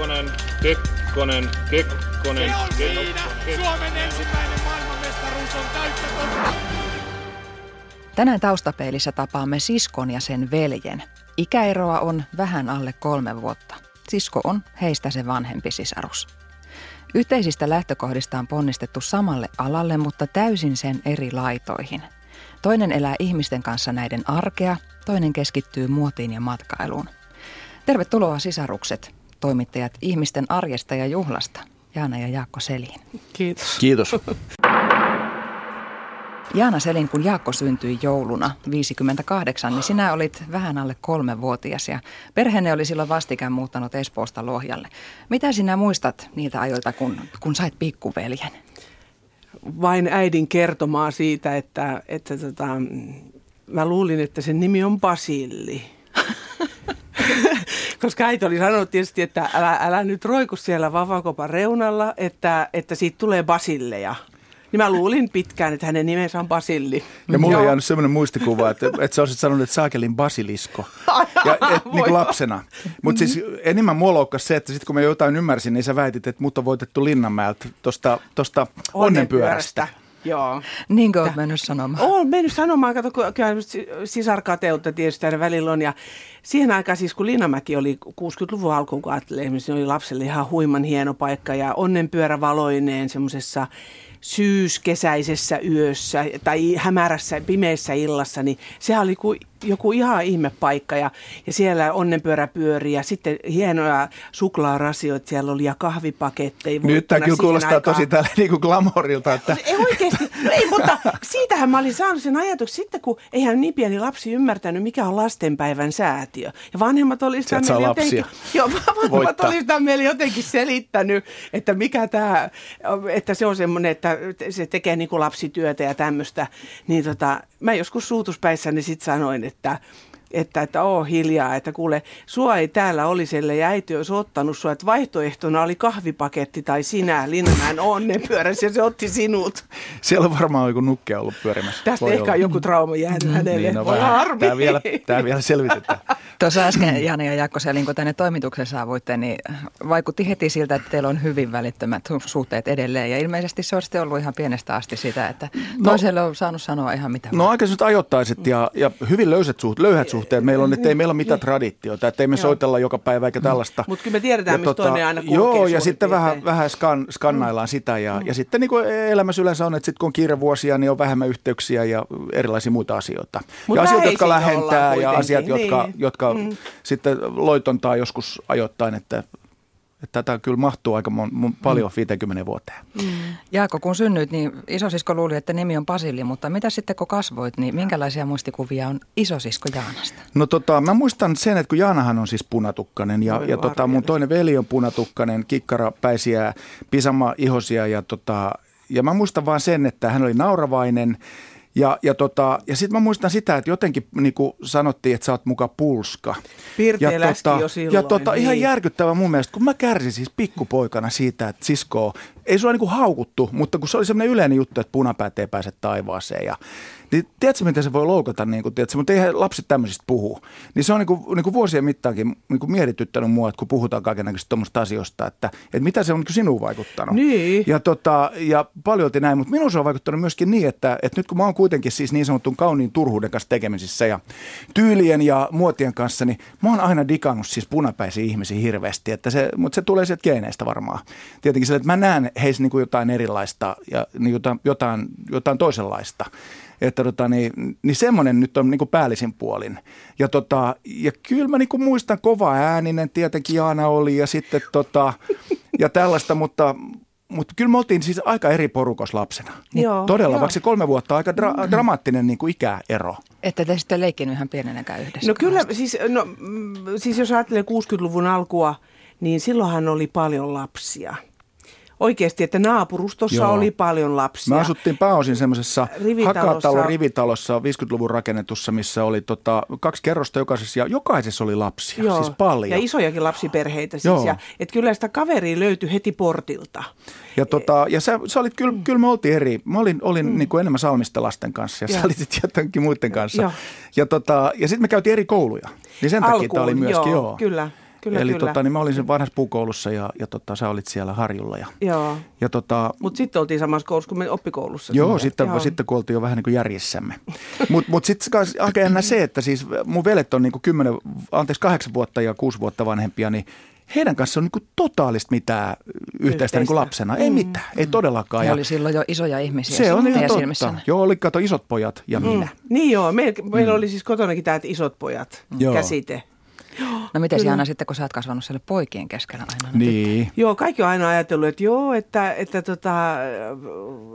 Kekkonen, Kekkonen, Kekkonen. Se on siinä! Suomen ensimmäinen maailmanmestaruus on täyttä totta! Tänään taustapeilissä tapaamme siskon ja sen veljen. Ikäeroa on vähän alle kolme vuotta. Sisko on heistä se vanhempi sisarus. Yhteisistä lähtökohdista on ponnistettu samalle alalle, mutta täysin sen eri laitoihin. Toinen elää ihmisten kanssa näiden arkea, toinen keskittyy muotiin ja matkailuun. Tervetuloa sisarukset, toimittajat ihmisten arjesta ja juhlasta, Jaana ja Jaakko Selin. Kiitos. Kiitos. Jaana Selin, kun Jaakko syntyi jouluna 58, niin sinä olit vähän alle kolmevuotias ja perheenne oli silloin vastikään muuttanut Espoosta Lohjalle. Mitä sinä muistat niiltä ajoilta, kun, kun sait pikkuveljen? Vain äidin kertomaa siitä, että, että tota, mä luulin, että sen nimi on Basilli. Koska äiti oli sanonut tietysti, että älä, älä nyt roiku siellä vavakopan reunalla, että, että siitä tulee Basilleja. Niin mä luulin pitkään, että hänen nimensä on Basilli. Ja mulle on jäänyt semmoinen muistikuva, että, että sä olisit sanonut, että saakelin basilisko. Ja, et, niin kuin lapsena. Mutta siis enemmän mua loukkasi se, että sitten kun mä jotain ymmärsin, niin sä väitit, että mut on voitettu Linnanmäeltä tuosta tosta onnenpyörästä. Joo. Niinkö olet mennyt sanomaan? Olen mennyt sanomaan, kato, kyllä sisarkateutta tietysti aina välillä on. Ja siihen aikaan siis, kun Linnanmäki oli 60-luvun alkuun, kun ajattelee, niin oli lapselle ihan huiman hieno paikka ja onnenpyörä valoineen semmoisessa syyskesäisessä yössä tai hämärässä, pimeässä illassa, niin sehän oli kuin joku ihan ihmepaikka ja, ja siellä onnenpyörä pyöri ja sitten hienoja suklaarasioita siellä oli ja kahvipaketteja. Nyt tämä kyllä kuulostaa aikaan. tosi tälle niin kuin glamorilta. Että... Ei oikeasti, ei, mutta siitähän mä olin saanut sen ajatuksen sitten, kun eihän niin pieni lapsi ymmärtänyt, mikä on lastenpäivän säätiö. Ja vanhemmat oli sitä meille jotenkin, joo, vanhemmat oli sitä meille jotenkin selittänyt, että mikä tämä, että se on semmoinen, että se tekee niin kuin lapsityötä ja tämmöistä. Niin tota, mä joskus suutuspäissäni sitten sanoin, että että, että oo hiljaa, että kuule, sua ei täällä oli siellä ja äiti olisi ottanut sua, että vaihtoehtona oli kahvipaketti tai sinä, Linnanmäen onnenpyörässä ja se otti sinut. Siellä on varmaan joku nukke ollut pyörimässä. Tästä Voi ehkä on joku trauma jäänyt mm, hänelle. Niin, no, Voi harmi. Tämä vielä, tämä vielä selvitetään. Tuossa äsken Jani ja Jakko Selin, kun tänne toimituksen saavuitte, niin vaikutti heti siltä, että teillä on hyvin välittömät suhteet edelleen. Ja ilmeisesti se olisi ollut ihan pienestä asti sitä, että no, toiselle on saanut sanoa ihan mitä. No aika ajoittaiset ja, ja hyvin löysät suhteet, löyhät suhteet meillä on, että ei meillä ole mitään traditiota, että ei me soitella joka päivä eikä tällaista. Mutta kyllä me tiedetään, mistä tota, toinen aina Joo, ja sitten vähän, vähän skan, skannaillaan mm. sitä. Ja, mm. ja sitten niin kuin elämässä yleensä on, että sitten kun on kiirevuosia, niin on vähemmän yhteyksiä ja erilaisia muita asioita. Mut ja asioita, jotka lähentää ja asiat, niin. jotka, jotka mm. sitten loitontaa joskus ajoittain, että että tätä kyllä mahtuu aika mon, mon, paljon 50 vuoteen. Mm. Jaakko, kun synnyit, niin isosisko luuli, että nimi on Pasili, mutta mitä sitten kun kasvoit, niin minkälaisia muistikuvia on isosisko Jaanasta? No tota, mä muistan sen, että kun Jaanahan on siis punatukkanen ja, ja tota, mun toinen veli on punatukkanen, kikkarapäisiä, pisama ihosia ja tota, ja mä muistan vaan sen, että hän oli nauravainen ja, ja, tota, ja sitten mä muistan sitä, että jotenkin niin kuin sanottiin, että sä oot muka pulska. Pirteä ja, tota, jo silloin, ja tota, niin. ihan järkyttävä mun mielestä, kun mä kärsin siis pikkupoikana siitä, että sisko, ei sua niin kuin haukuttu, mutta kun se oli semmoinen yleinen juttu, että punapäät ei pääse taivaaseen ja niin tiedätkö, miten se voi loukata, niin kuin, tiedätkö, mutta eihän lapset tämmöisistä puhu. Niin se on niin kuin, niin kuin vuosien mittaankin niin kuin mietityttänyt mua, että kun puhutaan kaikenlaisista tuommoista asioista, että, että mitä se on niin sinuun vaikuttanut. Niin. Ja, tota, ja paljon näin, mutta minuun se on vaikuttanut myöskin niin, että, että nyt kun mä oon kuitenkin siis niin sanotun kauniin turhuuden kanssa tekemisissä ja tyylien ja muotien kanssa, niin mä oon aina digannut siis punapäisiä ihmisiä hirveästi, että se, mutta se tulee sieltä geeneistä varmaan. Tietenkin se, että mä näen heissä niin kuin jotain erilaista ja niin jotain, jotain, jotain toisenlaista. Että tota, niin, niin semmoinen nyt on niin kuin päällisin puolin. Ja, tota, ja kyllä mä niin kuin muistan kova ääninen, tietenkin Jaana oli ja sitten tota, ja tällaista, mutta, mutta kyllä me oltiin siis aika eri porukos lapsena. Joo, Todella, joo. vaikka se kolme vuotta aika dra- dramaattinen niin kuin ikäero. Että te sitten leikkinyt ihan pienenäkään yhdessä. No kyllä, siis, no, siis jos ajattelee 60-luvun alkua, niin silloinhan oli paljon lapsia – oikeasti, että naapurustossa Joo. oli paljon lapsia. Me asuttiin pääosin semmoisessa Hakatalon rivitalossa 50-luvun rakennetussa, missä oli tota, kaksi kerrosta jokaisessa ja jokaisessa oli lapsia, Joo. siis paljon. Ja isojakin lapsiperheitä siis. Joo. Ja, että kyllä sitä kaveria löytyi heti portilta. Ja, tota, ja sä, sä olit, kyllä, mm. kyllä me oltiin eri. Mä olin, olin mm. niin kuin enemmän salmista lasten kanssa ja, ja. sä olit jotenkin muiden kanssa. Joo. Ja, tota, ja sitten me käytiin eri kouluja. Niin sen takia tämä oli myöskin, joo, joo. Kyllä. Kyllä, Eli kyllä. Tota, niin mä olin sen vanhassa puukoulussa ja, ja tota, sä olit siellä Harjulla. Ja, Joo. ja tota, Mutta sitten oltiin samassa koulussa kuin me oppikoulussa. Joo, sitten, sitten kun oltiin jo vähän niin kuin järjessämme. Mutta mut, mut sitten aika jännä se, että siis mun velet on niin kuin 10, anteeksi kahdeksan vuotta ja kuusi vuotta vanhempia, niin heidän kanssa on niin kuin totaalista mitään yhteistä, Yhteistä. Niin kuin lapsena. Ei mitään, ei todellakaan. Ne Ja oli silloin jo isoja ihmisiä se on ihan totta. silmissänne. Joo, oli kato isot pojat ja minä. Niin joo, meillä, meillä oli siis kotonakin tämä, että isot pojat Joo. käsite. No miten. Jaana sitten, kun sä oot kasvanut siellä poikien keskellä aina? Niin. Joo, kaikki on aina ajatellut, että joo, että, että, tota,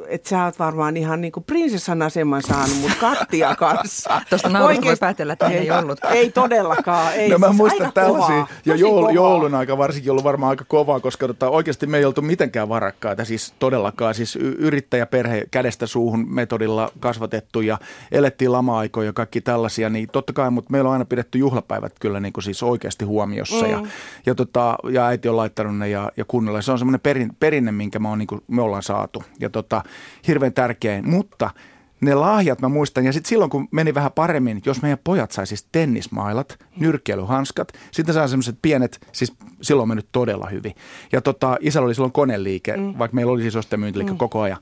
että sä oot varmaan ihan niin kuin prinsessan aseman saanut, mutta kattia kanssa. Tuosta naurusta voi päätellä, että niin ei ollut. Ei todellakaan. Ei, no mä siis muistan tällaisia. kovaa, Ja kovaa. joulun aika varsinkin ollut varmaan aika kovaa, koska tota, oikeasti me ei oltu mitenkään varakkaita, siis todellakaan. Siis yrittäjäperhe kädestä suuhun metodilla kasvatettu ja elettiin lama-aikoja ja kaikki tällaisia, niin totta kai, mutta meillä on aina pidetty juhlapäivät kyllä niin kuin siis oikeasti huomiossa. Mm. Ja, ja, tota, ja äiti on laittanut ne ja, ja kunnella. Se on semmoinen perin, perinne, minkä mä oon, niin kuin, me ollaan saatu. Ja tota, hirveän tärkeä, mutta ne lahjat mä muistan, ja sitten silloin kun meni vähän paremmin, jos meidän pojat sai siis tennismailat, nyrkkeilyhanskat, sitten sai semmoiset pienet, siis silloin on mennyt todella hyvin. Ja tota, isällä oli silloin koneliike, mm. vaikka meillä oli siis ostemyyntiliike mm. koko ajan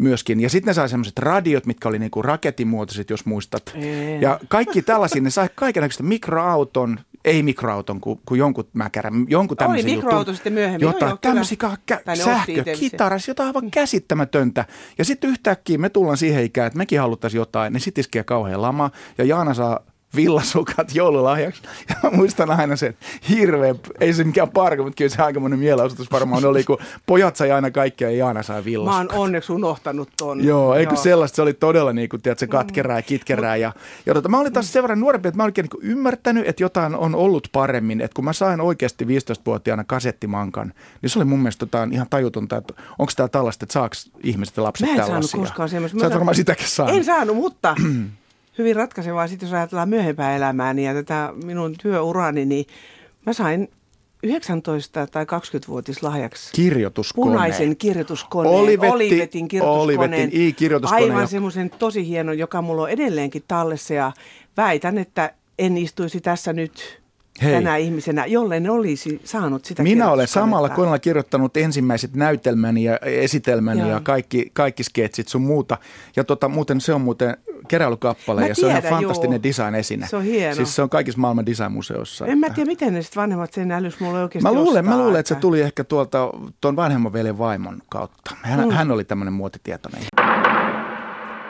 myöskin. Ja sitten ne sai semmoiset radiot, mitkä oli niinku raketimuotoiset, jos muistat. Ei. Ja kaikki tällaisia, ne sai kaikenlaista mikroauton, ei mikroauton, kuin, kuin jonkun mäkärän, jonkun tämmöisen mikroauto sitten myöhemmin, Jotain joo, tämmöisiä kä- ne sähkö, kitaras, jotain aivan käsittämätöntä. Ja sitten yhtäkkiä me tullaan siihen ikään, että mekin haluttaisiin jotain, niin sitten iskee kauhean lama. Ja Jaana saa villasukat joululahjaksi. Ja mä muistan aina sen hirveän, ei se mikään parka, mutta kyllä se aikamoinen mielenosoitus varmaan oli, kun pojat sai aina kaikkea ja Jaana sai Mä villasukat. oon onneksi unohtanut ton. Joo, eikö sellaista, se oli todella niin kuin, tiedätkö, katkerää ja kitkerää. Ja, ja tota, mä olin taas sen verran nuorempi, että mä olin niin ymmärtänyt, että jotain on ollut paremmin. Että kun mä sain oikeasti 15-vuotiaana kasettimankan, niin se oli mun mielestä jotain ihan tajutonta, että onko tämä tällaista, että saako ihmiset ja lapset Mä en saanut tällaisia. koskaan semmoista. Sä Mä et varmaan sitäkin saanut. En saanut, mutta hyvin ratkaisevaa sitten, jos ajatellaan myöhempää elämääni ja tätä minun työurani, niin mä sain 19 tai 20-vuotis lahjaksi Kirjoituskone. punaisen kirjoituskoneen, Olivetti- Olivetin kirjoituskoneen. Olivetin i-kirjoituskone Aivan semmoisen tosi hienon, joka mulla on edelleenkin tallessa ja väitän, että en istuisi tässä nyt Hei. tänä ihmisenä, jollen olisi saanut sitä Minä olen samalla koneella kirjoittanut ensimmäiset näytelmäni ja esitelmäni Joo. ja kaikki, kaikki sketsit sun muuta. Ja tota, muuten se on muuten keräilykappale Mä ja se on ihan tiedän, fantastinen juu. design-esine. Se on hieno. Siis se on kaikissa maailman designmuseossa. En mä tiedä, miten ne sitten vanhemmat sen älys mulle oikeasti Mä luulen, mä ostaa, luulen, että se tuli ehkä tuolta tuon vanhemman veljen vaimon kautta. Hän, mm. hän oli tämmöinen muotitietoinen.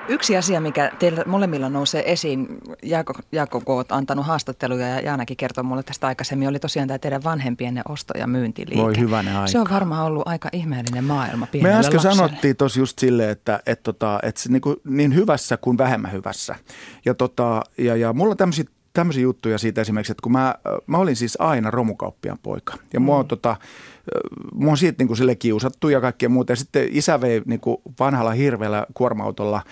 Yksi asia, mikä teillä molemmilla nousee esiin, Jaakko, Jaakko kun olet antanut haastatteluja ja Jaanakin kertoi mulle tästä aikaisemmin, oli tosiaan tämä teidän vanhempienne osto- ja myyntiliike. Voi hyvänen aika. Se on varmaan ollut aika ihmeellinen maailma Me pienelle äsken lapselle. sanottiin tuossa just silleen, että, että, tota, että se niinku, niin hyvässä kuin vähemmän hyvässä. Ja, tota, ja, ja mulla on tämmöisiä tämmöisiä juttuja siitä esimerkiksi, että kun mä, mä olin siis aina romukauppiaan poika. Ja mua on, tota, mua on siitä niin kuin sille kiusattu ja kaikkea muuta. Ja sitten isä vei niin kuin vanhalla hirveällä kuorma-autolla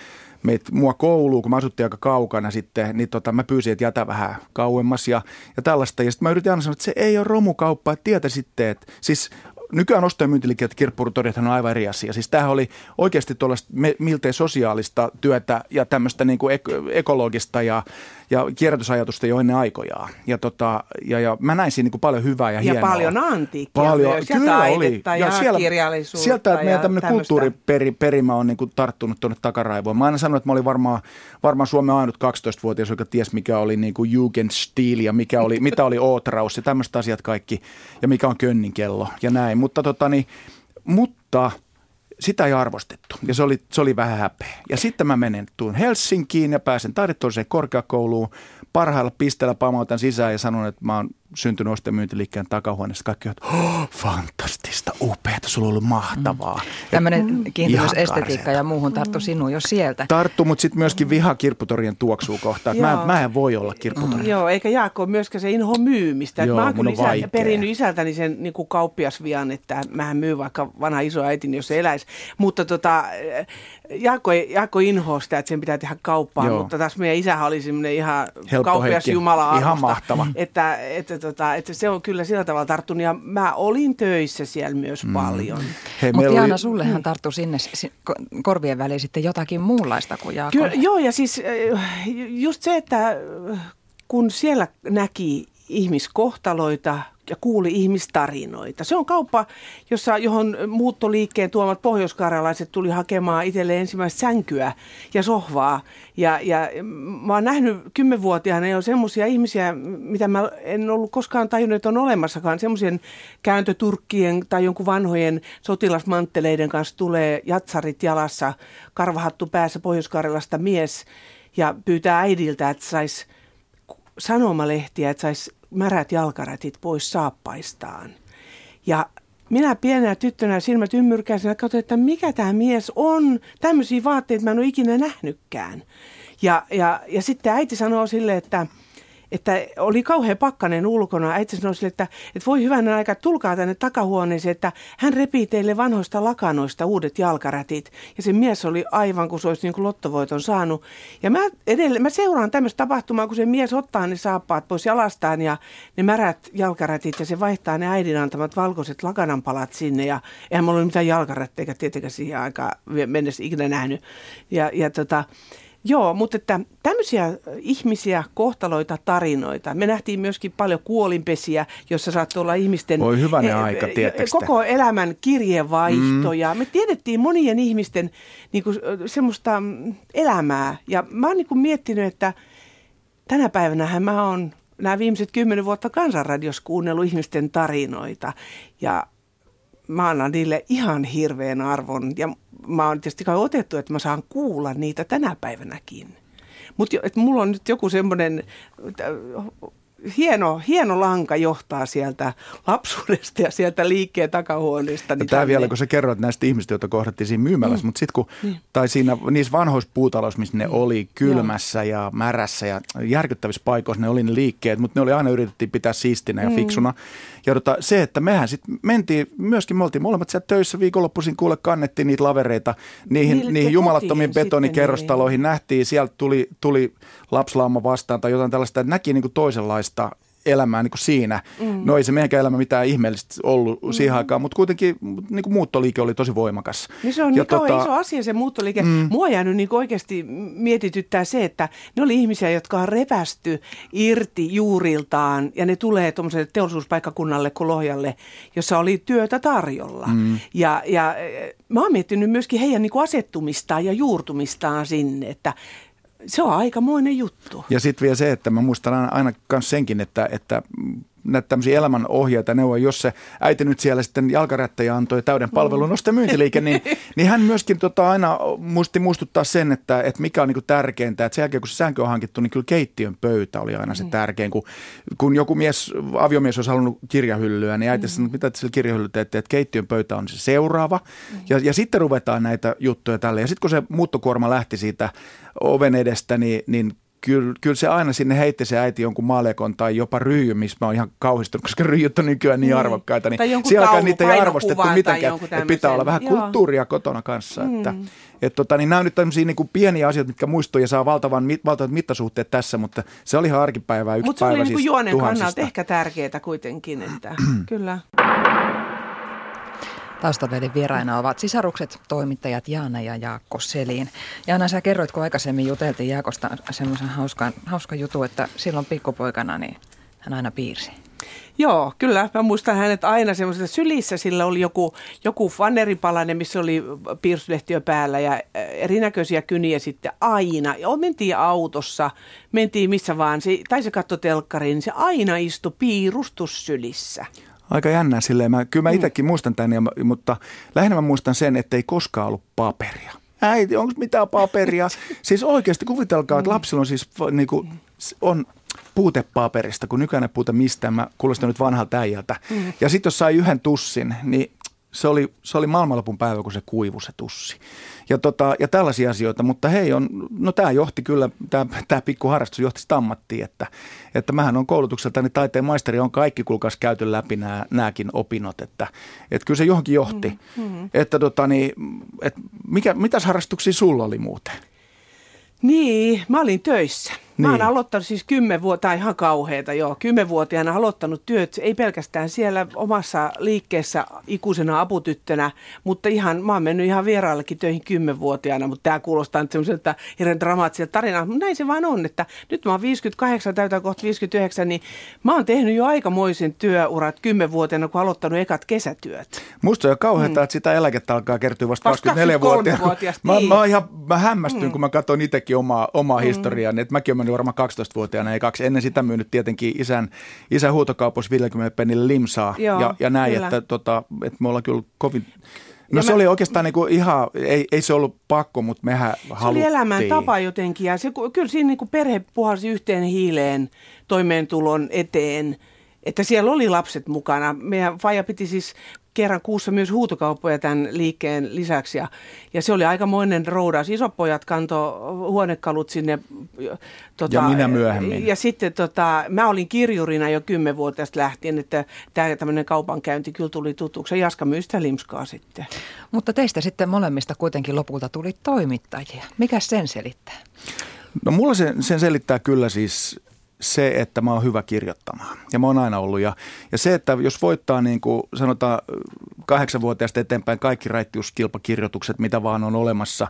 meitä, mua kouluun, kun mä asuttiin aika kaukana sitten, niin tota, mä pyysin, että jätä vähän kauemmas ja, ja tällaista. Ja sitten mä yritin aina sanoa, että se ei ole romukauppa, että tietä sitten, että siis nykyään osto- ja myyntiliikkeet ja kirppurutorjathan on aivan eri asia. Siis tämähän oli oikeasti tuollaista miltei sosiaalista työtä ja tämmöistä niin kuin ek- ekologista ja, ja kierrätysajatusta jo ennen aikojaan. Ja, tota, ja, ja mä näin siinä niin kuin paljon hyvää ja, Ja hienoa. paljon antiikkia Paljon, myös, ja kyllä taidetta oli. ja siellä, kirjallisuutta Sieltä ja meidän tämmöinen kulttuuriperimä on niin kuin tarttunut tuonne takaraivoon. Mä aina sanoin, että mä olin varmaan, varmaan Suomen ainut 12-vuotias, joka ties mikä oli niin kuin Jugendstil ja mikä oli, mitä oli Ootraus ja tämmöiset asiat kaikki ja mikä on könninkello ja näin. Mutta, tota, niin, mutta sitä ei arvostettu ja se oli, se oli vähän häpeä. Ja sitten mä menen tuun Helsinkiin ja pääsen taidetoiseen korkeakouluun. Parhailla pisteellä pamautan sisään ja sanon, että mä oon syntynyt osto- ja myyntiliikkeen takahuoneessa. Kaikki on, oh, fantastista, upeata, sulla on ollut mahtavaa. Mm. Tämmöinen kiintymys Ihan estetiikka ja muuhun tarttu sinuun jo sieltä. Tarttu, mutta sitten myöskin viha kirpputorien tuoksuu kohtaan. Mä, mä en voi olla kirpputori. Joo, eikä Jaakko ole myöskään se inho myymistä. Joo, mä oon kyllä isä, perinnyt isältäni sen niin kuin kauppiasvian, että mähän myy vaikka vanha isoäitini, jos se eläisi. Mutta tota, Jaakko, ei- Jaakko inhoaa sitä, että sen pitää tehdä kauppaa, Joo. mutta taas meidän isähän oli semmoinen ihan Helppo kauppias. Jumala Ihan mahtava. Että, että, tota, että se on kyllä sillä tavalla tarttunut ja mä olin töissä siellä myös mm. paljon. Hei, Mutta Jaana, oli- sullehan tarttuu sinne si- ko- korvien väliin sitten jotakin muunlaista kuin Jaakko. Kyllä, joo, ja siis äh, just se, että kun siellä näki ihmiskohtaloita ja kuuli ihmistarinoita. Se on kauppa, jossa, johon muuttoliikkeen tuomat pohjoiskarjalaiset tuli hakemaan itselleen ensimmäistä sänkyä ja sohvaa. Ja, ja mä oon nähnyt kymmenvuotiaana jo semmoisia ihmisiä, mitä mä en ollut koskaan tajunnut, että on olemassakaan. Semmoisen kääntöturkkien tai jonkun vanhojen sotilasmantteleiden kanssa tulee jatsarit jalassa, karvahattu päässä pohjois mies ja pyytää äidiltä, että saisi sanomalehtiä, että saisi märät jalkarätit pois saappaistaan. Ja minä pienenä tyttönä silmät ymmyrkäisenä katsoin, että mikä tämä mies on. Tämmöisiä vaatteita mä en ole ikinä nähnytkään. Ja, ja, ja sitten äiti sanoo sille, että – että oli kauhean pakkanen ulkona. Äiti sanoi sille, että, että voi hyvänä aika, tulkaa tänne takahuoneeseen, että hän repii teille vanhoista lakanoista uudet jalkarätit. Ja se mies oli aivan kuin se olisi niin kuin lottovoiton saanut. Ja mä, edelleen, mä seuraan tämmöistä tapahtumaa, kun se mies ottaa ne saappaat pois jalastaan ja ne märät jalkarätit ja se vaihtaa ne äidin antamat valkoiset lakananpalat sinne. Ja eihän mulla ole mitään jalkarättejä tietenkään siihen aikaan mennessä ikinä nähnyt. Ja, ja tota, Joo, mutta että tämmöisiä ihmisiä, kohtaloita, tarinoita. Me nähtiin myöskin paljon kuolinpesiä, jossa saattoi olla ihmisten... Voi hyvänä e, aika, Koko elämän kirjeenvaihtoja. Mm. Me tiedettiin monien ihmisten niin kuin, semmoista elämää. Ja mä oon niin kuin miettinyt, että tänä päivänä mä oon nämä viimeiset kymmenen vuotta kansanradios kuunnellut ihmisten tarinoita. Ja mä annan niille ihan hirveän arvon. Ja mä oon tietysti kai otettu, että mä saan kuulla niitä tänä päivänäkin. Mutta mulla on nyt joku semmoinen hieno, hieno lanka johtaa sieltä lapsuudesta ja sieltä liikkeen takahuoneesta. Niin tämä vielä, kun sä kerroit näistä ihmistä, joita kohdattiin siinä myymälässä, mm. mutta sitten kun, niin. tai siinä niissä vanhoissa puutaloissa, missä ne mm. oli kylmässä Joo. ja märässä ja järkyttävissä paikoissa ne oli ne liikkeet, mutta ne oli aina yritettiin pitää siistinä ja mm. fiksuna. Ja tota, se, että mehän sitten mentiin, myöskin me oltiin molemmat siellä töissä viikonloppuisin, kuule kannettiin niitä lavereita niihin, niihin, niihin jumalattomiin betonikerrostaloihin, nähtiin, sieltä tuli, tuli lapslauma vastaan tai jotain tällaista, että näki niin kuin toisenlaista elämää niin kuin siinä. Mm. No ei se meidänkään elämä mitään ihmeellistä ollut mm. siihen aikaan, mutta kuitenkin niin kuin muuttoliike oli tosi voimakas. Niin se on ja niin tota... iso asia se muuttoliike. Mm. Mua jäänyt niin oikeasti mietityttää se, että ne oli ihmisiä, jotka on repästy irti juuriltaan ja ne tulee tuommoiselle teollisuuspaikkakunnalle kuin Lohjalle, jossa oli työtä tarjolla. Mm. Ja, ja mä oon miettinyt myöskin heidän niin kuin asettumistaan ja juurtumistaan sinne, että se on aikamoinen juttu. Ja sitten vielä se, että mä muistan aina, aina myös senkin, että, että näitä tämmöisiä elämänohjeita neuvoja, jos se äiti nyt siellä sitten jalkarättäjä antoi täyden palvelun, no myyntiliike, niin, niin hän myöskin tota aina muisti muistuttaa sen, että, että mikä on niin tärkeintä, että sen jälkeen kun se sänky on hankittu, niin kyllä keittiön pöytä oli aina se mm. tärkein, kun, kun joku mies, aviomies olisi halunnut kirjahyllyä, niin äiti mm. sanoi, mitä sillä kirjahyllyllä teette, että keittiön pöytä on se seuraava, mm. ja, ja sitten ruvetaan näitä juttuja tälle, ja sitten kun se muuttokuorma lähti siitä oven edestä, niin, niin kyllä, kyllä se aina sinne heitti se äiti jonkun maalekon tai jopa ryijy, missä mä oon ihan kauhistunut, koska ryijyt on nykyään niin, niin. arvokkaita. Niin siellä niitä ei arvostettu mitenkään. Että pitää olla vähän Joo. kulttuuria kotona kanssa. Mm. Että, et tota, niin nämä on nyt tämmöisiä niin kuin pieniä asioita, mitkä muistuu ja saa valtavan, valtavat mittasuhteet tässä, mutta se oli ihan arkipäivää yksi Mutta se oli niin siis juonen kannalta ehkä tärkeää kuitenkin, että kyllä. Taustavelin vieraina ovat sisarukset, toimittajat Jaana ja Jaakko Selin. Jaana, sä kerroit, kun aikaisemmin juteltiin Jaakosta semmoisen hauskan, hauska jutu, että silloin pikkupoikana niin hän aina piirsi. Joo, kyllä. Mä muistan hänet aina semmoisessa sylissä. Sillä oli joku, joku faneripalanen, missä oli piirsulehtiö päällä ja erinäköisiä kyniä sitten aina. Ja mentiin autossa, mentiin missä vaan. Se, tai se katsoi telkkariin, niin se aina istui piirustussylissä aika jännää silleen. Mä, kyllä mä mm. itsekin muistan tämän, ja, mutta lähinnä mä muistan sen, että ei koskaan ollut paperia. Äiti, onko mitään paperia? siis oikeasti kuvitelkaa, että mm. lapsilla on siis niin kuin, on puutepaperista, kun nykyään puute mistään. Mä kuulostan nyt vanhalta äijältä. Mm. Ja sitten jos sai yhden tussin, niin se oli, se oli maailmanlopun päivä, kun se kuivu se tussi. Ja, tota, ja tällaisia asioita, mutta hei, on, no tämä johti kyllä, tämä pikku harrastus johti sitä ammattiin, että, että mähän on koulutukselta, niin taiteen maisteri on kaikki kulkas käyty läpi nämä, nämäkin opinnot, että, että kyllä se johonkin johti. Mm-hmm. Että tota, niin, että mikä, mitäs harrastuksia sulla oli muuten? Niin, mä olin töissä. Mä oon Niin. aloittanut siis kymmen vuotta, ihan kauheita joo, kymmenvuotiaana aloittanut työt, ei pelkästään siellä omassa liikkeessä ikuisena aputyttönä, mutta ihan, mä oon mennyt ihan vieraallekin töihin kymmenvuotiaana, mutta tämä kuulostaa nyt semmoiselta hirveän dramaattiselta tarinalta, mutta näin se vaan on, että nyt mä oon 58, täytän kohta 59, niin mä oon tehnyt jo aikamoisen työurat kymmenvuotiaana, kun aloittanut ekat kesätyöt. Musta on jo kauheata, mm. että sitä eläkettä alkaa kertyä vasta Vasta 24-vuotiaana. 23-vuotias, Mä, niin. mä, oon ihan, mä hämmästyn, mm. kun mä katson itsekin omaa, omaa mm. historiaani. Että mäkin olen mennyt varmaan 12-vuotiaana, ei kaksi. Ennen sitä myynyt tietenkin isän, isän huutokaupassa 50 pennille limsaa Joo, ja, ja näin, kyllä. että, tota, että me ollaan kyllä kovin... No Ja se mä- oli oikeastaan niinku ihan, ei, ei se ollut pakko, mutta mehän Se oli haluttiin. elämän tapa jotenkin ja se, kyllä siinä niin kuin perhe puhalsi yhteen hiileen toimeentulon eteen, että siellä oli lapset mukana. Meidän faija piti siis kerran kuussa myös huutokauppoja tämän liikkeen lisäksi ja, ja se oli aikamoinen roudaus. Isopojat kanto huonekalut sinne. Tota, Ja minä myöhemmin. Ja sitten tota, mä olin kirjurina jo kymmenvuotiaasta lähtien, että tämä tämmöinen kaupankäynti kyllä tuli tutuksi. Ja Jaska myy sitä limskaa sitten. Mutta teistä sitten molemmista kuitenkin lopulta tuli toimittajia. Mikä sen selittää? No mulla sen, sen selittää kyllä siis se, että mä oon hyvä kirjoittamaan. Ja mä oon aina ollut. Ja, ja se, että jos voittaa niin kuin sanotaan kahdeksanvuotiaasta eteenpäin kaikki raittiuskilpakirjoitukset, mitä vaan on olemassa,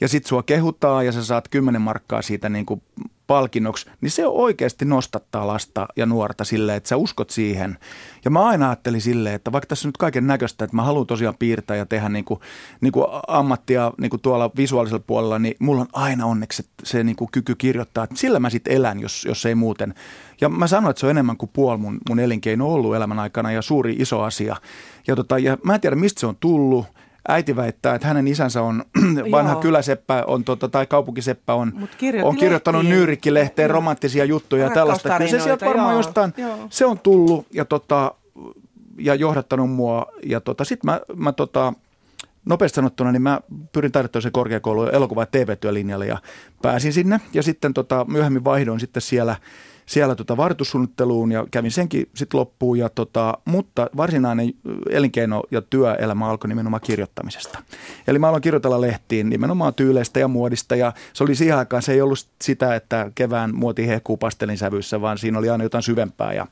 ja sit sua kehutaa ja sä saat 10 markkaa siitä niin kuin palkinnoksi, niin se oikeasti nostattaa lasta ja nuorta silleen, että sä uskot siihen. Ja mä aina ajattelin silleen, että vaikka tässä nyt kaiken näköistä, että mä haluan tosiaan piirtää ja tehdä niin kuin, niin kuin ammattia niin kuin tuolla visuaalisella puolella, niin mulla on aina onneksi se, se niin kuin kyky kirjoittaa, että sillä mä sitten elän, jos, jos ei muuten. Ja mä sanoin, että se on enemmän kuin puoli mun, mun elinkeino ollut elämän aikana ja suuri iso asia. Ja, tota, ja mä en tiedä, mistä se on tullut. Äiti väittää, että hänen isänsä on vanha Joo. kyläseppä on, tota, tai kaupunkiseppä on, on kirjoittanut. Nyyrikki-lehteen romanttisia juttuja ja tällaista. Kyllä se sieltä varmaan joo, jostain, joo. se on tullut ja, tota, ja johdattanut mua. Ja tota, sitten mä, mä tota, nopeasti sanottuna, niin mä pyrin taidettoisen korkeakoulun elokuva- ja TV-työlinjalle ja pääsin sinne. Ja sitten tota, myöhemmin vaihdoin sitten siellä, siellä tota vartussuunnitteluun ja kävin senkin sitten loppuun. Ja tota, mutta varsinainen elinkeino ja työelämä alkoi nimenomaan kirjoittamisesta. Eli mä aloin kirjoitella lehtiin nimenomaan tyyleistä ja muodista ja se oli siihen aikaan, se ei ollut sitä, että kevään muoti hehkuu pastelin sävyissä, vaan siinä oli aina jotain syvempää ja,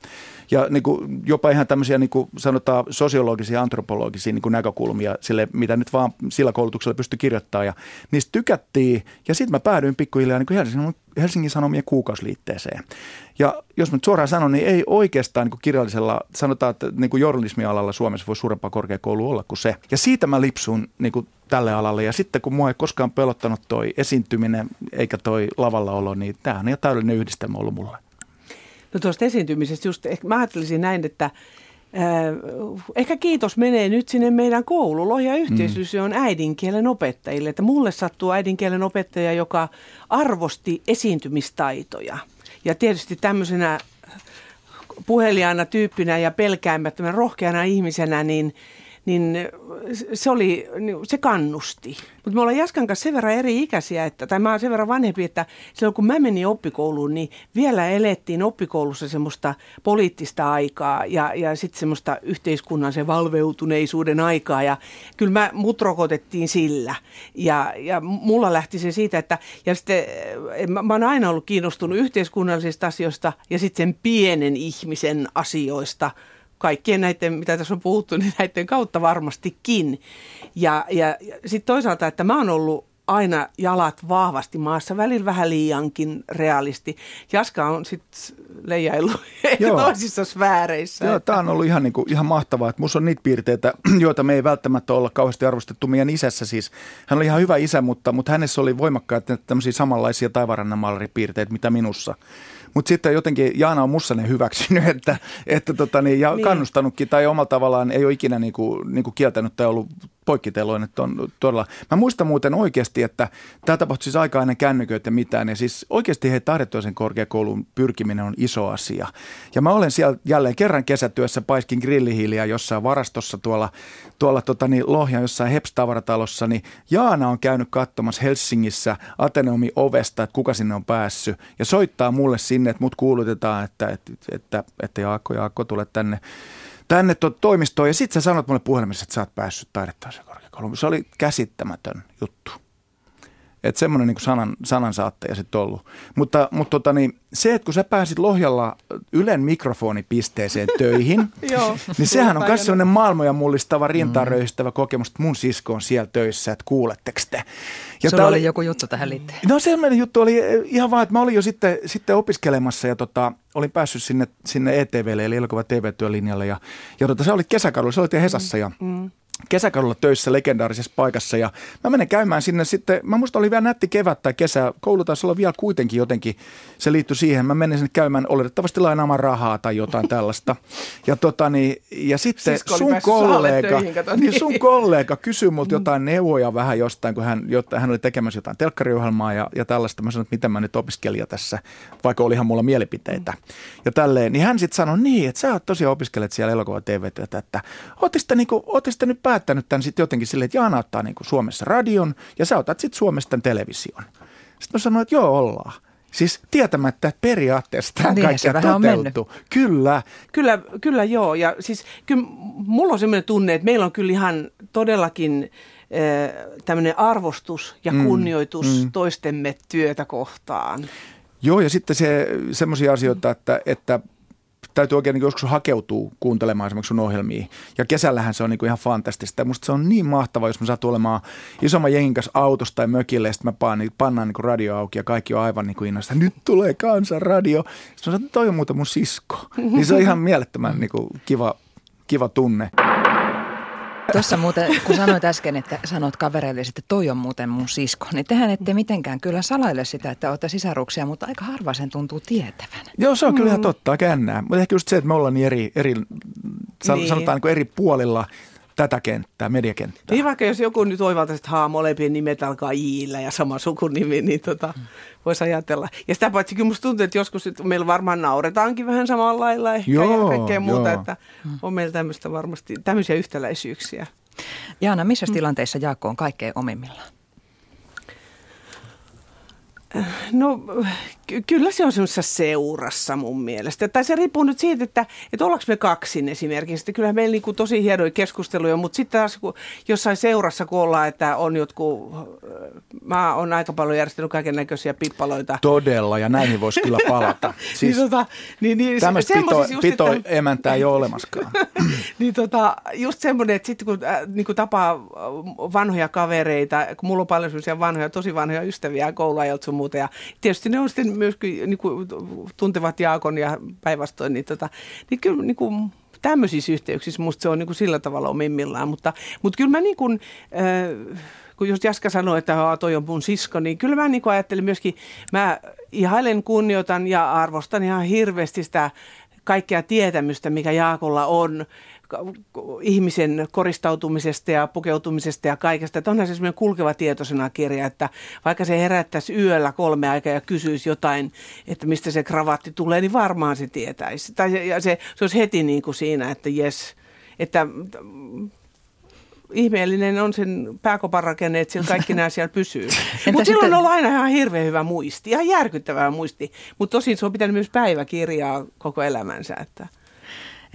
ja niin kuin jopa ihan tämmöisiä niin kuin sanotaan sosiologisia, antropologisia niin kuin näkökulmia sille, mitä nyt vaan sillä koulutuksella pystyi kirjoittamaan ja niistä tykättiin ja sitten mä päädyin pikkuhiljaa niin kuin Helsingin, Helsingin Sanomien kuukausliitteeseen. Ja jos mä nyt suoraan sanon, niin ei oikeastaan niin kirjallisella, sanotaan, että niin kuin journalismialalla Suomessa voi suurempaa korkeakoulua olla kuin se. Ja siitä mä lipsun niin kuin tälle alalle. Ja sitten kun mua ei koskaan pelottanut toi esiintyminen eikä toi lavalla olo, niin tämähän on ihan täydellinen yhdistelmä ollut mulle. No tuosta esiintymisestä just, ehkä mä ajattelisin näin, että ehkä kiitos menee nyt sinne meidän koulu. Lohja yhteisössä on äidinkielen opettajille. Että mulle sattuu äidinkielen opettaja, joka arvosti esiintymistaitoja. Ja tietysti tämmöisenä puheliaana tyyppinä ja pelkäämättömän rohkeana ihmisenä, niin, niin se, oli, se kannusti. Mutta me ollaan Jaskan kanssa sen verran eri ikäisiä, että, tai mä oon sen verran vanhempi, että silloin kun mä menin oppikouluun, niin vielä elettiin oppikoulussa semmoista poliittista aikaa ja, ja sitten semmoista yhteiskunnallisen valveutuneisuuden aikaa. Ja kyllä mä, mut rokotettiin sillä. Ja, ja mulla lähti se siitä, että ja sitten, eh, mä, mä oon aina ollut kiinnostunut yhteiskunnallisista asioista ja sitten sen pienen ihmisen asioista – kaikkien näiden, mitä tässä on puhuttu, niin näiden kautta varmastikin. Ja, ja, ja sitten toisaalta, että mä oon ollut aina jalat vahvasti maassa, välillä vähän liiankin realisti. Jaska on sitten Joo. toisissa sfääreissä. Joo, tämä on ollut ihan, niin kuin, ihan mahtavaa, että minussa on niitä piirteitä, joita me ei välttämättä olla kauheasti arvostettu meidän isässä. Siis, hän oli ihan hyvä isä, mutta, mutta hänessä oli voimakkaita tämmöisiä samanlaisia taivarannamaalaripiirteitä, mitä minussa. Mutta sitten jotenkin Jaana on mussa ne hyväksynyt, että, että tota, niin, ja Niin. niin. kannustanutkin tai omalla tavallaan ei ole ikinä niin kuin, niin kuin kieltänyt tai ollut poikkiteloin, että on todella. Mä muistan muuten oikeasti, että tämä tapahtui siis aika ennen kännyköitä mitään. Ja siis oikeasti he taidetoisen korkeakoulun pyrkiminen on iso asia. Ja mä olen siellä jälleen kerran kesätyössä, paiskin grillihiiliä jossain varastossa tuolla, tuolla tota niin, Lohjan jossain Heps-tavaratalossa, niin Jaana on käynyt katsomassa Helsingissä Ateneumin ovesta, että kuka sinne on päässyt. Ja soittaa mulle sinne, että mut kuulutetaan, että, että, että, että Jaakko, Jaakko, tule tänne tänne to, toimistoon ja sitten sä sanot mulle puhelimessa, että sä oot päässyt taidetaisen korkeakouluun. Se oli käsittämätön juttu. Että semmoinen niin sanan, sanansaattaja sitten ollut. Mutta, mutta tota, niin, se, että kun sä pääsit Lohjalla Ylen mikrofonipisteeseen töihin, Joo, niin sehän on myös semmoinen maailmoja mullistava, rintaröystävä kokemus, että mun sisko on siellä töissä, että kuuletteko te. Ja tää Sulla oli joku juttu tähän liittyen. No sellainen juttu oli ihan vaan, että mä olin jo sitten, sitten opiskelemassa ja tota, olin päässyt sinne, sinne ETVlle eli elokuva TV-työlinjalle ja, ja tota, se oli kesäkaudella, se oli Hesassa ja mm kesäkadulla töissä legendaarisessa paikassa ja mä menen käymään sinne sitten, mä muista oli vielä nätti kevät tai kesä, koulu taisi olla vielä kuitenkin jotenkin, se liittyi siihen, mä menen sinne käymään oletettavasti lainaamaan rahaa tai jotain tällaista. Ja, tota, niin, ja sitten oli sun kollega, töihin, niin niin. sun kollega kysyi multa jotain neuvoja vähän jostain, kun hän, jotta hän oli tekemässä jotain telkkariohjelmaa ja, ja tällaista. Mä sanoin, että miten mä nyt opiskelija tässä, vaikka olihan mulla mielipiteitä. Ja tälleen, niin hän sitten sanoi niin, että sä oot tosiaan opiskelet siellä elokuva TV-työtä, että ootte niinku, nyt päättänyt tämän sitten jotenkin silleen, että Jaana ottaa niinku Suomessa radion ja sä otat sitten Suomessa tämän television. Sitten mä sanoin, että joo ollaan. Siis tietämättä, että periaatteessa tämä Niin, on toteutuu. Kyllä. Kyllä, kyllä joo. Ja siis kyllä mulla on sellainen tunne, että meillä on kyllä ihan todellakin tämmöinen arvostus ja kunnioitus mm. toistemme työtä kohtaan. Joo, ja sitten se, semmoisia asioita, että, että täytyy oikein niin joskus hakeutua kuuntelemaan esimerkiksi sun ohjelmia. Ja kesällähän se on niin kuin ihan fantastista. Musta se on niin mahtavaa, jos mä saan olemaan isomman jengin kanssa autosta tai mökille, ja sitten mä paan, niin, pannaan niin radio auki ja kaikki on aivan niin kuin. Nyt tulee kansan radio. Sitten mä sanon, toi on muuta mun sisko. Niin se on ihan mielettömän niin kuin kiva, kiva tunne. Tuossa muuten, kun sanoit äsken, että sanot kavereille, että toi on muuten mun sisko, niin tehän ette mitenkään kyllä salaile sitä, että olette sisaruksia, mutta aika harva sen tuntuu tietävän. Joo, se on kyllä ihan totta, aika jännää. Mutta ehkä just se, että me ollaan niin eri, eri Niin. sanotaan niin kuin eri puolilla tätä kenttää, mediakenttää. Niin vaikka jos joku nyt oivaltaisi, että haa, molempien nimet alkaa iillä ja sama sukunimi, niin tota, voisi ajatella. Ja sitä paitsi kyllä musta tuntuu, että joskus että meillä varmaan nauretaankin vähän samalla lailla ehkä Joo, ja kaikkea muuta, joo. että on meillä tämmöistä varmasti, tämmöisiä yhtäläisyyksiä. Jaana, missä tilanteissa Jaakko on kaikkein omimmillaan? No ky- kyllä se on semmoisessa seurassa mun mielestä. Tai se riippuu nyt siitä, että, että ollaanko me kaksin esimerkiksi. Että kyllähän meillä niinku tosi hienoja keskusteluja, mutta sitten taas kun jossain seurassa kun ollaan, että on jotkut, mä oon aika paljon järjestänyt kaiken näköisiä pippaloita. Todella, ja näihin voisi kyllä palata. Siis niin, tota, niin, niin, tämmöistä pito, just, pito että- emäntää ei ole olemaskaan. niin tota, just semmoinen, että sitten kun äh, niin kuin tapaa äh, vanhoja kavereita, kun mulla on paljon semmoisia vanhoja, tosi vanhoja ystäviä kouluajalta sun muuta, ja tietysti ne on sitten myös niin kuin, tuntevat Jaakon ja päinvastoin, niin, tota, niin kyllä niin kuin, tämmöisissä yhteyksissä musta se on niin kuin sillä tavalla omimmillaan, mutta, mutta kyllä mä niin kuin, äh, kun just Jaska sanoi, että Haa, toi on mun sisko, niin kyllä mä niin kuin ajattelin myöskin, mä ihailen, kunnioitan ja arvostan ihan hirveästi sitä kaikkea tietämystä, mikä Jaakolla on ihmisen koristautumisesta ja pukeutumisesta ja kaikesta. Että onhan se semmoinen kulkeva tietosena kirja, että vaikka se herättäisi yöllä kolme aikaa ja kysyisi jotain, että mistä se kravatti tulee, niin varmaan se tietäisi. Tai se, ja se, se olisi heti niin kuin siinä, että jes, että ihmeellinen on sen pääkopan rakenne, että sillä kaikki nämä siellä pysyy. Mutta silloin sitten- on ollut aina ihan hirveän hyvä muisti, ihan järkyttävää muisti. Mutta tosin se on pitänyt myös päiväkirjaa koko elämänsä. Että.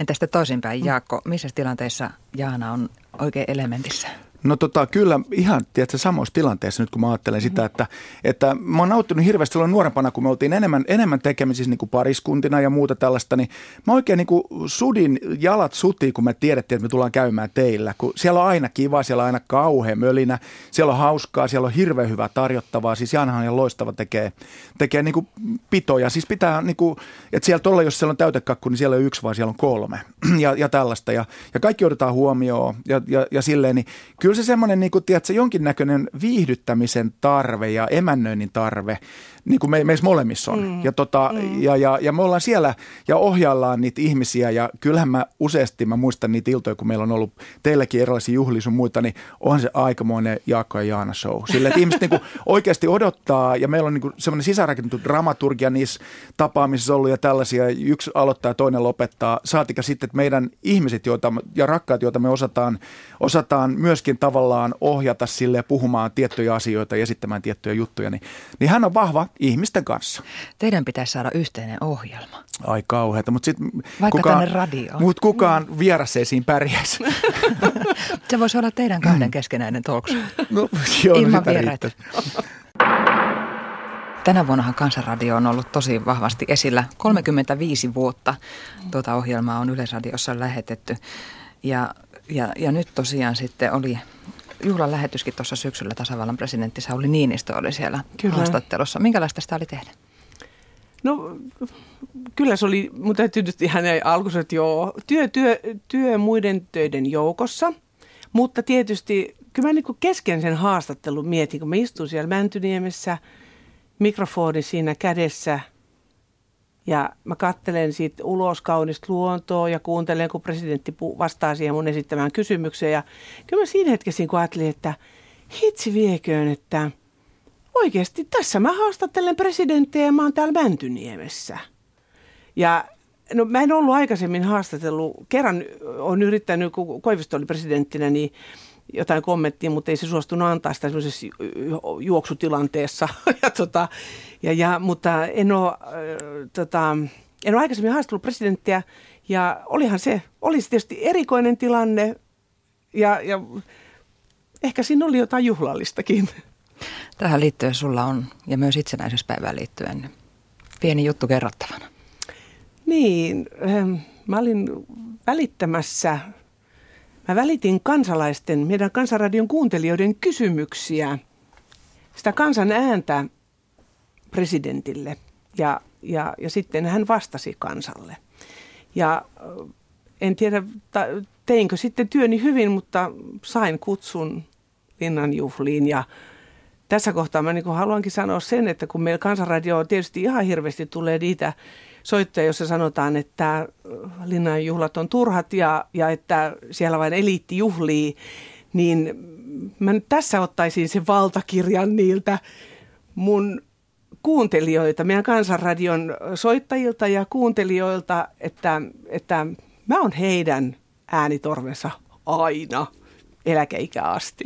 Entä sitten toisinpäin, Jaakko, missä tilanteissa Jaana on oikein elementissä? No tota, kyllä ihan tiedätkö, samoissa tilanteissa nyt kun mä ajattelen sitä, että, että mä oon nauttinut hirveästi silloin nuorempana, kun me oltiin enemmän, enemmän tekemisissä niin kuin pariskuntina ja muuta tällaista, niin mä oikein niin kuin sudin jalat sutiin, kun me tiedettiin, että me tullaan käymään teillä. Kun siellä on aina kiva, siellä on aina kauhean mölinä, siellä on hauskaa, siellä on hirveän hyvää tarjottavaa. Siis Jaanahan ja loistava tekee, tekee niin kuin pitoja. Siis pitää, niin kuin, että siellä tuolla, jos siellä on täytekakku, niin siellä ole yksi, vaan siellä on kolme ja, ja tällaista. Ja, ja kaikki otetaan huomioon ja, ja, ja silleen, niin kyllä se semmoinen, niin jonkinnäköinen viihdyttämisen tarve ja emännöinnin tarve, niin kuin me, meissä molemmissa on. Mm. Ja, tota, mm. ja, ja, ja me ollaan siellä ja ohjaillaan niitä ihmisiä ja kyllähän mä useasti, mä muistan niitä iltoja, kun meillä on ollut teilläkin erilaisia juhlia sun muita, niin on se aikamoinen Jaakko ja Jaana show. Sille, että ihmiset niin kuin oikeasti odottaa ja meillä on niin kuin semmoinen sisäänrakennettu dramaturgia niissä tapaamisissa ollut ja tällaisia. Yksi aloittaa ja toinen lopettaa. Saatika sitten, että meidän ihmiset joita, ja rakkaat, joita me osataan, osataan myöskin tavallaan ohjata sille puhumaan tiettyjä asioita ja esittämään tiettyjä juttuja, niin, niin hän on vahva ihmisten kanssa. Teidän pitäisi saada yhteinen ohjelma. Ai kauheata, mutta sitten Vaikka kukaan, tänne radioon. mut kukaan vieras ei siinä pärjäisi. Se voisi olla teidän kahden keskenäinen talk show. No, joo, no Ilman sitä vieraita. Tänä vuonnahan Kansanradio on ollut tosi vahvasti esillä. 35 vuotta tuota ohjelmaa on Yleisradiossa lähetetty. Ja, ja, ja nyt tosiaan sitten oli juhlan lähetyskin tuossa syksyllä tasavallan presidentti Sauli Niinistö oli siellä Kyllä. haastattelussa. Minkälaista sitä oli tehdä? No kyllä se oli, mutta täytyy nyt ihan alkuun, että joo, työ, työ, työ muiden töiden joukossa, mutta tietysti kyllä mä niin kesken sen haastattelun mietin, kun mä istun siellä Mäntyniemessä, mikrofoni siinä kädessä ja mä kattelen siitä ulos kaunista luontoa ja kuuntelen, kun presidentti vastaa siihen mun esittämään kysymykseen. Ja kyllä mä siinä hetkessä kun ajattelin, että hitsi vieköön, että oikeasti tässä mä haastattelen presidenttiä ja mä oon täällä Mäntyniemessä. Ja no mä en ollut aikaisemmin haastatellut, kerran on yrittänyt, kun Koivisto oli presidenttinä, niin jotain kommenttia, mutta ei se suostunut antaa sitä juoksutilanteessa. ja, tota, ja, ja, mutta en ole, äh, tota, en ole aikaisemmin haastellut presidenttiä ja olihan se, olisi tietysti erikoinen tilanne ja, ja ehkä siinä oli jotain juhlallistakin. Tähän liittyen sulla on, ja myös itsenäisyyspäivään liittyen, pieni juttu kerrottavana. Niin, ähm, mä olin välittämässä Mä välitin kansalaisten, meidän kansanradion kuuntelijoiden kysymyksiä, sitä kansan ääntä presidentille ja, ja, ja sitten hän vastasi kansalle. Ja en tiedä, teinkö sitten työni hyvin, mutta sain kutsun linnanjuhliin ja tässä kohtaa mä niin haluankin sanoa sen, että kun meillä kansanradio tietysti ihan hirveästi tulee niitä soittoja, jossa sanotaan, että äh, linnan juhlat on turhat ja, ja että siellä vain eliitti juhlii, niin mä nyt tässä ottaisin sen valtakirjan niiltä mun kuuntelijoita, meidän kansanradion soittajilta ja kuuntelijoilta, että, että mä oon heidän äänitorvensa aina eläkeikä asti.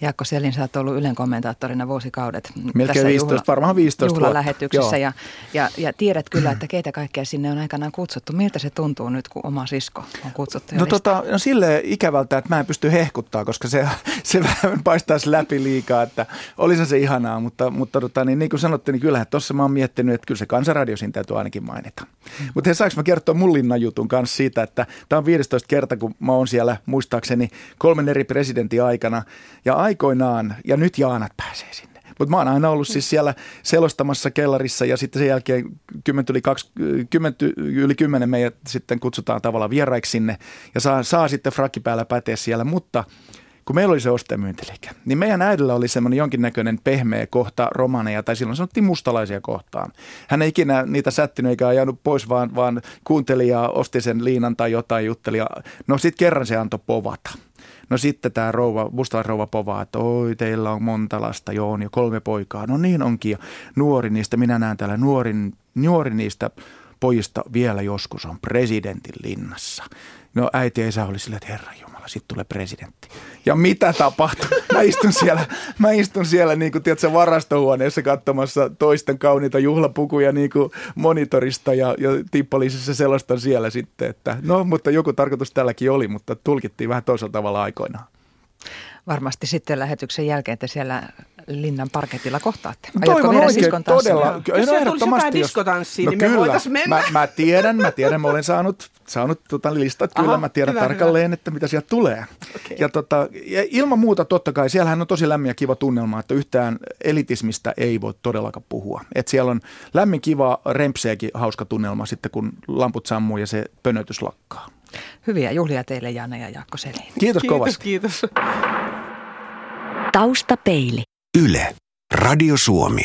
Jaakko Selin, sä oot ollut Ylen kommentaattorina vuosikaudet. Melkein tässä 15, juhla, varmaan 15 juhlalähetyksessä ja, ja, ja, tiedät kyllä, että keitä kaikkea sinne on aikanaan kutsuttu. Miltä se tuntuu nyt, kun oma sisko on kutsuttu No, tota, no silleen ikävältä, että mä en pysty hehkuttaa, koska se, se vähän paistaisi läpi liikaa, että olisi se ihanaa, mutta, mutta tota, niin, niin kuin sanottu, niin kyllähän tuossa mä oon miettinyt, että kyllä se kansanradio siinä täytyy ainakin mainita. Mm. Mutta saanko mä kertoa mun linnajutun kanssa siitä, että tämä on 15 kerta, kun mä oon siellä muistaakseni kolmen eri presidentin aikana ja aikoinaan, ja nyt Jaanat pääsee sinne. Mutta mä oon aina ollut siis siellä selostamassa kellarissa ja sitten sen jälkeen 10 yli, 20, yli 10 meidät sitten kutsutaan tavallaan vieraiksi sinne ja saa, saa sitten frakki päällä päteä siellä, mutta kun meillä oli se ostemyyntiliike, niin meidän äidillä oli semmoinen jonkinnäköinen pehmeä kohta romaneja, tai silloin sanottiin mustalaisia kohtaan. Hän ei ikinä niitä sättinyt eikä ajanut pois, vaan, vaan kuunteli ja osti sen liinan tai jotain jutteli. No sitten kerran se antoi povata. No sitten tämä rouva, rouva povaa, että oi teillä on monta lasta, joo on jo kolme poikaa. No niin onkin ja nuori niistä, minä näen täällä nuorin, nuori niistä pojista vielä joskus on presidentin linnassa. No äiti ja isä oli sillä, että herra Jumala, sitten tulee presidentti. Ja mitä tapahtui? Mä istun siellä, mä istun siellä niin kuin, tiedätkö, varastohuoneessa katsomassa toisten kauniita juhlapukuja niin kuin monitorista ja, ja tippalisissa selostan siellä sitten, että no, mutta joku tarkoitus tälläkin oli, mutta tulkittiin vähän toisella tavalla aikoinaan varmasti sitten lähetyksen jälkeen, että siellä Linnan parketilla kohtaatte. Toivon oikein, todella. Jos no, ehdottomasti, jos... diskotanssia, no, niin kyllä. me Mä, mä, tiedän, mä tiedän, mä olen saanut, saanut tota listat, Aha, kyllä mä tiedän hyvä, tarkalleen, hyvä. että mitä sieltä tulee. Okay. Ja, tota, ja ilman muuta totta kai, siellähän on tosi lämmin ja kiva tunnelma, että yhtään elitismistä ei voi todellakaan puhua. Että siellä on lämmin, kiva, rempseäkin hauska tunnelma sitten, kun lamput sammuu ja se pönötys lakkaa. Hyviä juhlia teille, Janne ja Jaakko Selin. Kiitos, kiitos kovasti. Kiitos. Taustapeili. Yle. Radio Suomi.